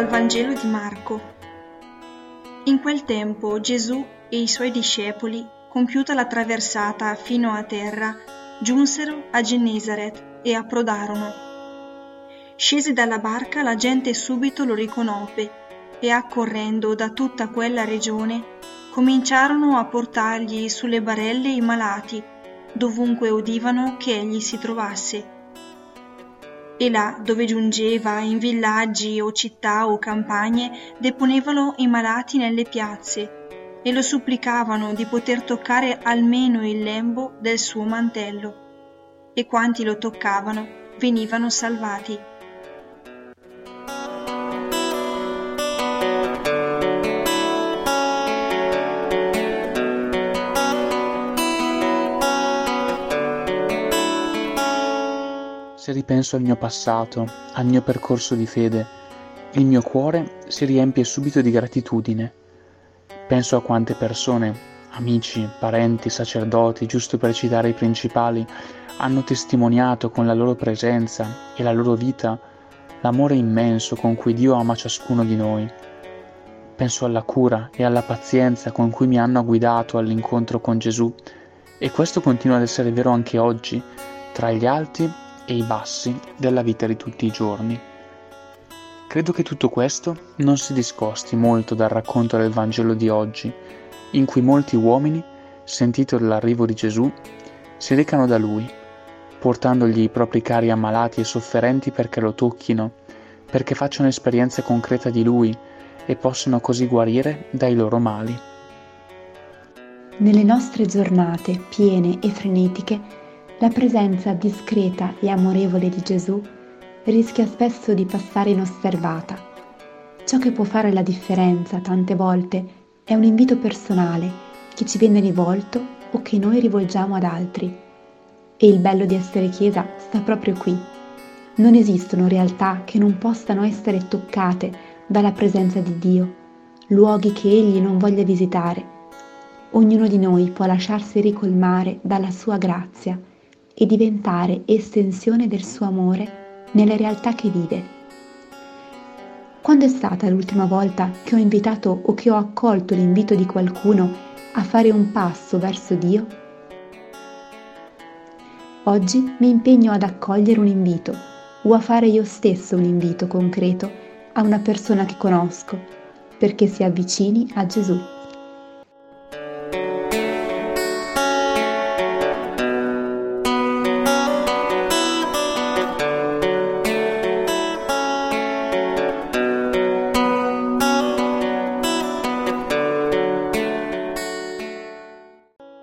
Vangelo di Marco. In quel tempo Gesù e i suoi discepoli, compiuta la traversata fino a terra, giunsero a Gennesaret e approdarono. Scese dalla barca la gente subito lo riconobbe e accorrendo da tutta quella regione cominciarono a portargli sulle barelle i malati, dovunque udivano che egli si trovasse e là dove giungeva in villaggi o città o campagne deponevano i malati nelle piazze e lo supplicavano di poter toccare almeno il lembo del suo mantello e quanti lo toccavano venivano salvati. Ripenso al mio passato, al mio percorso di fede, il mio cuore si riempie subito di gratitudine. Penso a quante persone, amici, parenti, sacerdoti, giusto per citare i principali, hanno testimoniato con la loro presenza e la loro vita l'amore immenso con cui Dio ama ciascuno di noi. Penso alla cura e alla pazienza con cui mi hanno guidato all'incontro con Gesù e questo continua ad essere vero anche oggi, tra gli alti e i bassi della vita di tutti i giorni. Credo che tutto questo non si discosti molto dal racconto del Vangelo di oggi, in cui molti uomini, sentito l'arrivo di Gesù, si recano da lui, portandogli i propri cari ammalati e sofferenti perché lo tocchino, perché facciano esperienza concreta di lui e possano così guarire dai loro mali. Nelle nostre giornate piene e frenetiche la presenza discreta e amorevole di Gesù rischia spesso di passare inosservata. Ciò che può fare la differenza tante volte è un invito personale che ci viene rivolto o che noi rivolgiamo ad altri. E il bello di essere Chiesa sta proprio qui. Non esistono realtà che non possano essere toccate dalla presenza di Dio, luoghi che Egli non voglia visitare. Ognuno di noi può lasciarsi ricolmare dalla sua grazia e diventare estensione del suo amore nelle realtà che vive. Quando è stata l'ultima volta che ho invitato o che ho accolto l'invito di qualcuno a fare un passo verso Dio? Oggi mi impegno ad accogliere un invito o a fare io stesso un invito concreto a una persona che conosco perché si avvicini a Gesù.